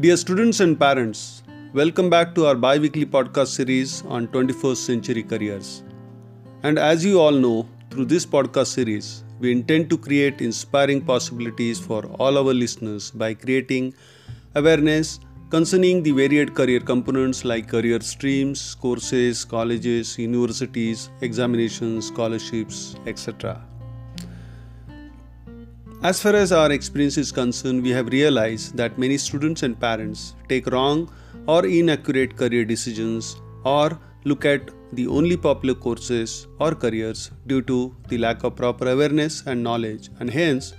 Dear students and parents, welcome back to our bi weekly podcast series on 21st century careers. And as you all know, through this podcast series, we intend to create inspiring possibilities for all our listeners by creating awareness concerning the varied career components like career streams, courses, colleges, universities, examinations, scholarships, etc. As far as our experience is concerned, we have realized that many students and parents take wrong or inaccurate career decisions or look at the only popular courses or careers due to the lack of proper awareness and knowledge, and hence,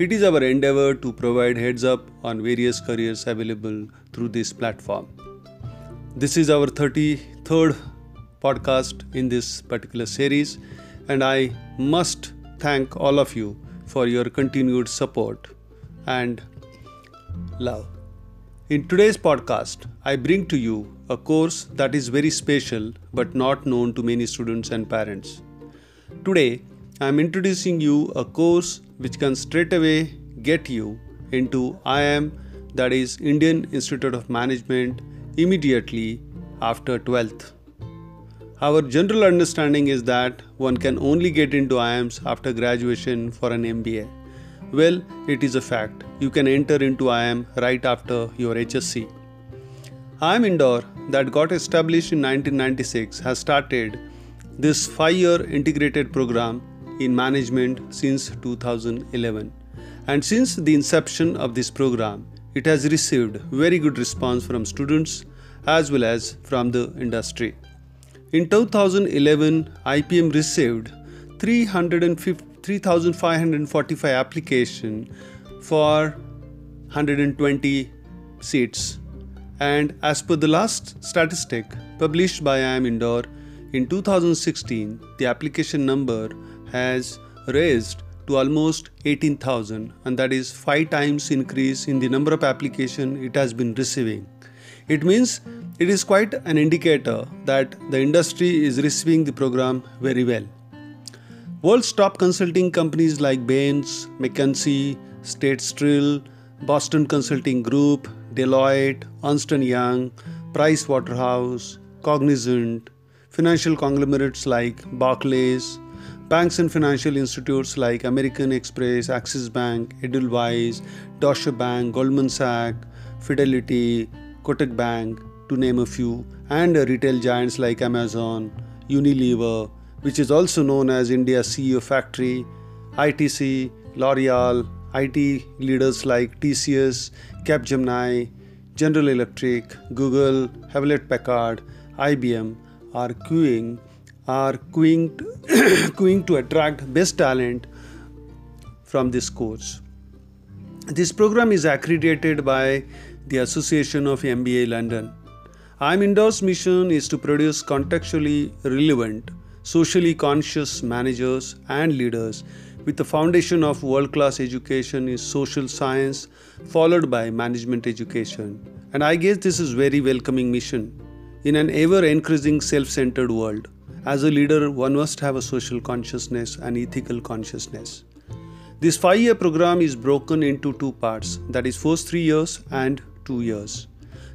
it is our endeavor to provide heads up on various careers available through this platform. This is our 33rd podcast in this particular series, and I must thank all of you for your continued support and love. In today's podcast, I bring to you a course that is very special but not known to many students and parents. Today, I am introducing you a course which can straight away get you into IIM, that is Indian Institute of Management, immediately after 12th. Our general understanding is that one can only get into IIMs after graduation for an MBA. Well, it is a fact. You can enter into IIM right after your HSC. IIM Indore, that got established in 1996, has started this five year integrated program in management since 2011. And since the inception of this program, it has received very good response from students as well as from the industry. In 2011, IPM received 3,545 applications for 120 seats. And as per the last statistic published by IIM Indore in 2016, the application number has raised to almost 18,000 and that is 5 times increase in the number of application it has been receiving. It means it is quite an indicator that the industry is receiving the program very well. World's top consulting companies like Bain, McKinsey, State Street, Boston Consulting Group, Deloitte, Ernst Young, Price Waterhouse, Cognizant, financial conglomerates like Barclays, banks and financial institutes like American Express, Axis Bank, Edelweiss, Deutsche Bank, Goldman Sachs, Fidelity, Kotak Bank, to name a few, and retail giants like Amazon, Unilever, which is also known as India's CEO factory, ITC, L'Oreal, IT leaders like TCS, Capgemini, General Electric, Google, Hewlett Packard, IBM are queuing are queuing to, queuing to attract best talent from this course. This program is accredited by the Association of MBA London IIM Indore's mission is to produce contextually relevant, socially conscious managers and leaders with the foundation of world class education in social science, followed by management education. And I guess this is very welcoming mission. In an ever increasing self centered world, as a leader, one must have a social consciousness and ethical consciousness. This five year program is broken into two parts that is, first three years and two years.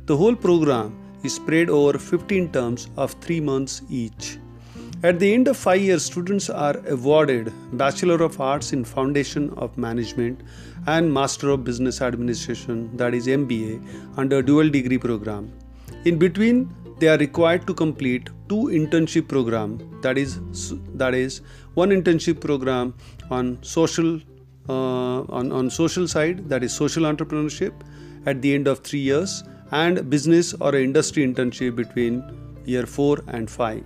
The whole program is spread over 15 terms of 3 months each. At the end of 5 years, students are awarded Bachelor of Arts in Foundation of Management and Master of Business Administration, that is MBA, under dual degree program. In between, they are required to complete two internship program that is that is one internship program on social uh, on, on social side that is social entrepreneurship at the end of 3 years and business or industry internship between year 4 and 5.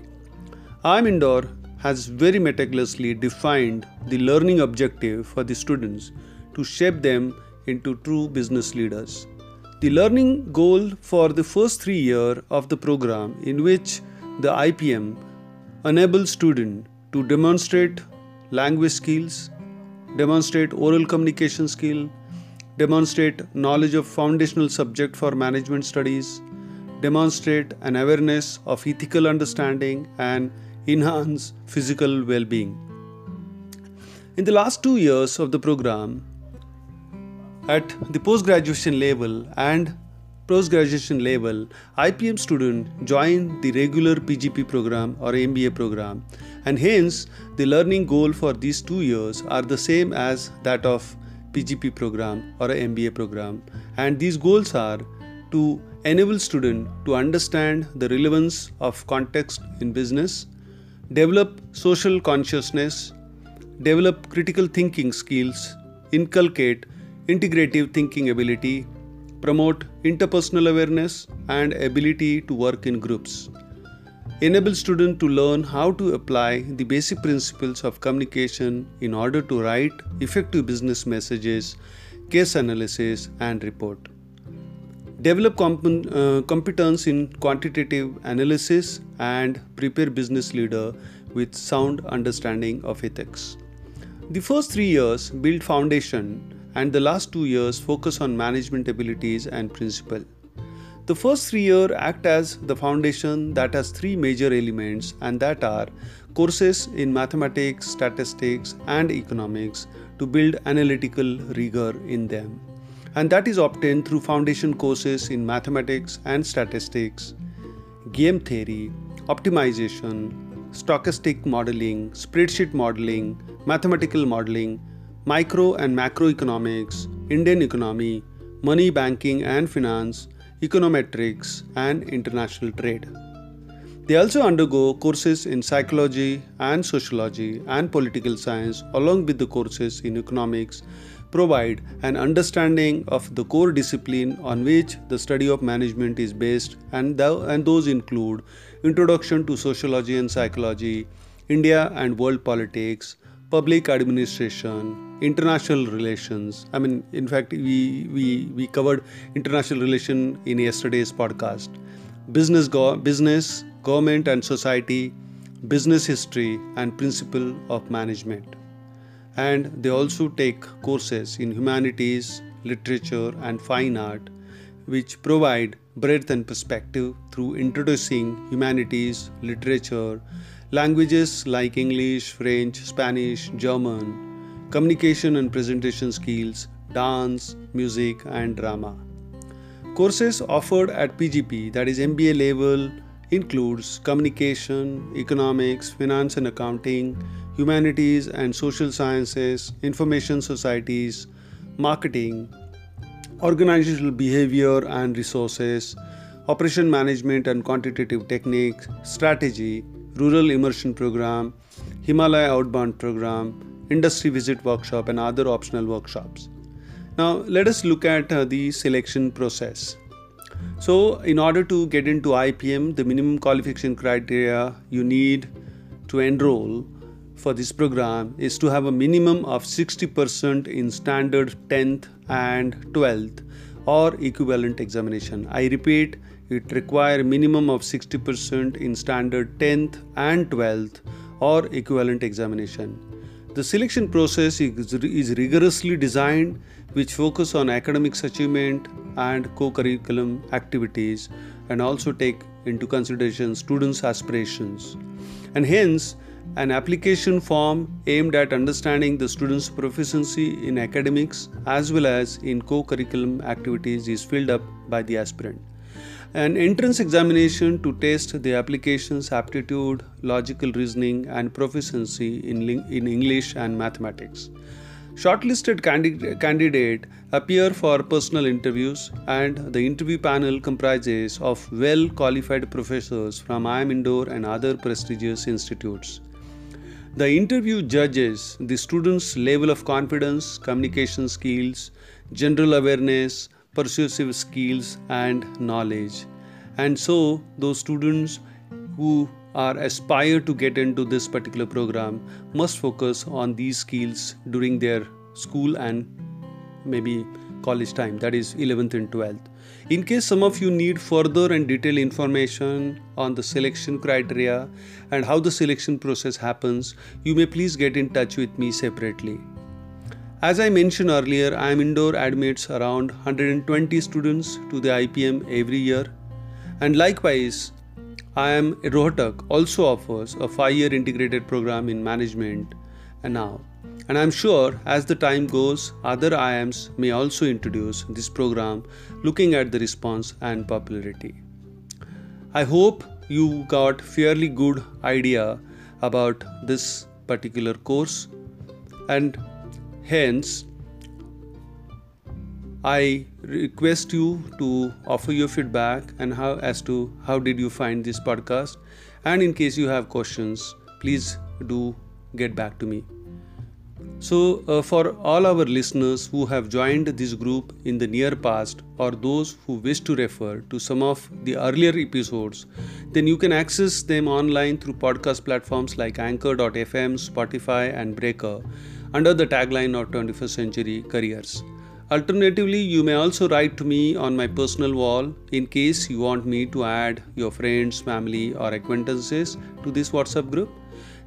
IIM Indore has very meticulously defined the learning objective for the students to shape them into true business leaders. The learning goal for the first three year of the program in which the IPM enables student to demonstrate language skills, demonstrate oral communication skill, demonstrate knowledge of foundational subject for management studies, demonstrate an awareness of ethical understanding and enhance physical well-being. In the last 2 years of the program at the post graduation level and post graduation level, IPM student join the regular PGP program or MBA program, and hence the learning goal for these two years are the same as that of PGP program or a MBA program, and these goals are to enable student to understand the relevance of context in business, develop social consciousness, develop critical thinking skills, inculcate integrative thinking ability, promote interpersonal awareness and ability to work in groups. Enable students to learn how to apply the basic principles of communication in order to write effective business messages, case analysis, and report. Develop comp- uh, competence in quantitative analysis and prepare business leader with sound understanding of ethics. The first three years build foundation and the last two years focus on management abilities and principle. The first three years act as the foundation that has three major elements and that are courses in mathematics, statistics and economics to build analytical rigor in them. And that is obtained through foundation courses in mathematics and statistics, game theory, optimization, stochastic modeling, spreadsheet modeling, mathematical modeling, micro and macroeconomics, Indian economy, money banking and finance, econometrics, and international trade. They also undergo courses in psychology and sociology and political science, along with the courses in economics, provide an understanding of the core discipline on which the study of management is based, and, the, and those include Introduction to Sociology and Psychology, India and World Politics, Public Administration, international relations. I mean in fact we we we covered international relation in yesterday's podcast. Business go- business government and society business history and principle of management. And they also take courses in humanities literature and fine art which provide breadth and perspective through introducing humanities literature languages like english french spanish german communication and presentation skills, dance, music, and drama. Courses offered at PGP, that is MBA level, includes communication, economics, finance and accounting, humanities and social sciences, information societies, marketing, organizational behavior and resources, operation management and quantitative techniques, strategy, rural immersion program, Himalaya outbound program, industry visit workshop, and other optional workshops. Now, let us look at uh, the selection process. So, in order to get into IPM, the minimum qualification criteria you need to enroll for this program is to have a minimum of 60% in standard 10th and 12th or equivalent examination. I repeat, it require minimum of 60% in standard 10th and 12th or equivalent examination. The selection process is, rigorously designed which focus on academics achievement and co-curriculum activities and also take into consideration students aspirations and hence an application form aimed at understanding the students proficiency in academics as well as in co-curriculum activities is filled up by the aspirant an entrance examination to test the application's aptitude, logical reasoning, and proficiency in, in English and mathematics. Shortlisted candidate, candidate appear for personal interviews, and the interview panel comprises of well qualified professors from IIM Indore and other prestigious institutes. The interview judges the students' level of confidence, communication skills, general awareness, persuasive skills and knowledge. And so those students who are aspire to get into this particular program must focus on these skills during their school and maybe college time that is 11th and 12th in case some of you need further and detailed information on the selection criteria and how the selection process happens you may please get in touch with me separately as I mentioned earlier, IIM Indore admits around 120 students to the IPM every year. And likewise, IIM Rohtak also offers a five year integrated program in management. And now, And I'm sure as the time goes, other IIMs may also introduce this program looking at the response and popularity. I hope you got fairly good idea about this particular course and hence I request you to offer your feedback and how as to how did you find this podcast. And in case you have questions please do get back to me. So, uh, for all our listeners who have joined this group in the near past or those who wish to refer to some of the earlier episodes, then you can access them online through podcast platforms like Anchor.fm, Spotify, and Breaker under the tagline of 21st Century Careers. Alternatively, you may also write to me on my personal wall in case you want me to add your friends, family, or acquaintances to this WhatsApp group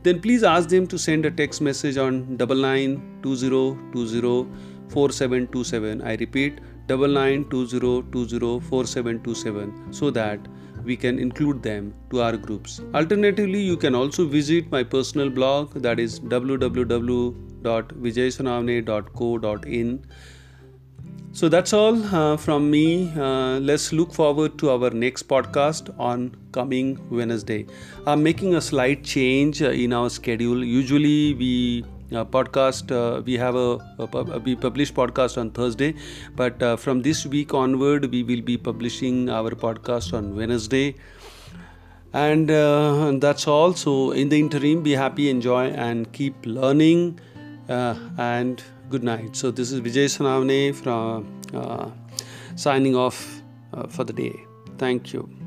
then please ask them to send a text message on 9920204727. I repeat 9920204727 so that we can include them to our groups. Alternatively, you can also visit my personal blog that is www.vijaysanavane.co.in so that's all uh, from me. Uh, let's look forward to our next podcast on coming Wednesday. I'm making a slight change uh, in our schedule. Usually we uh, podcast uh, we have a, a, we publish podcast on thursday but uh, from this week onward we will be publishing our podcast on wednesday and uh, that's all so in the interim be happy enjoy and keep learning uh, and good night. So, this is Vijay Sanavane from uh, signing off uh, for the day. Thank you.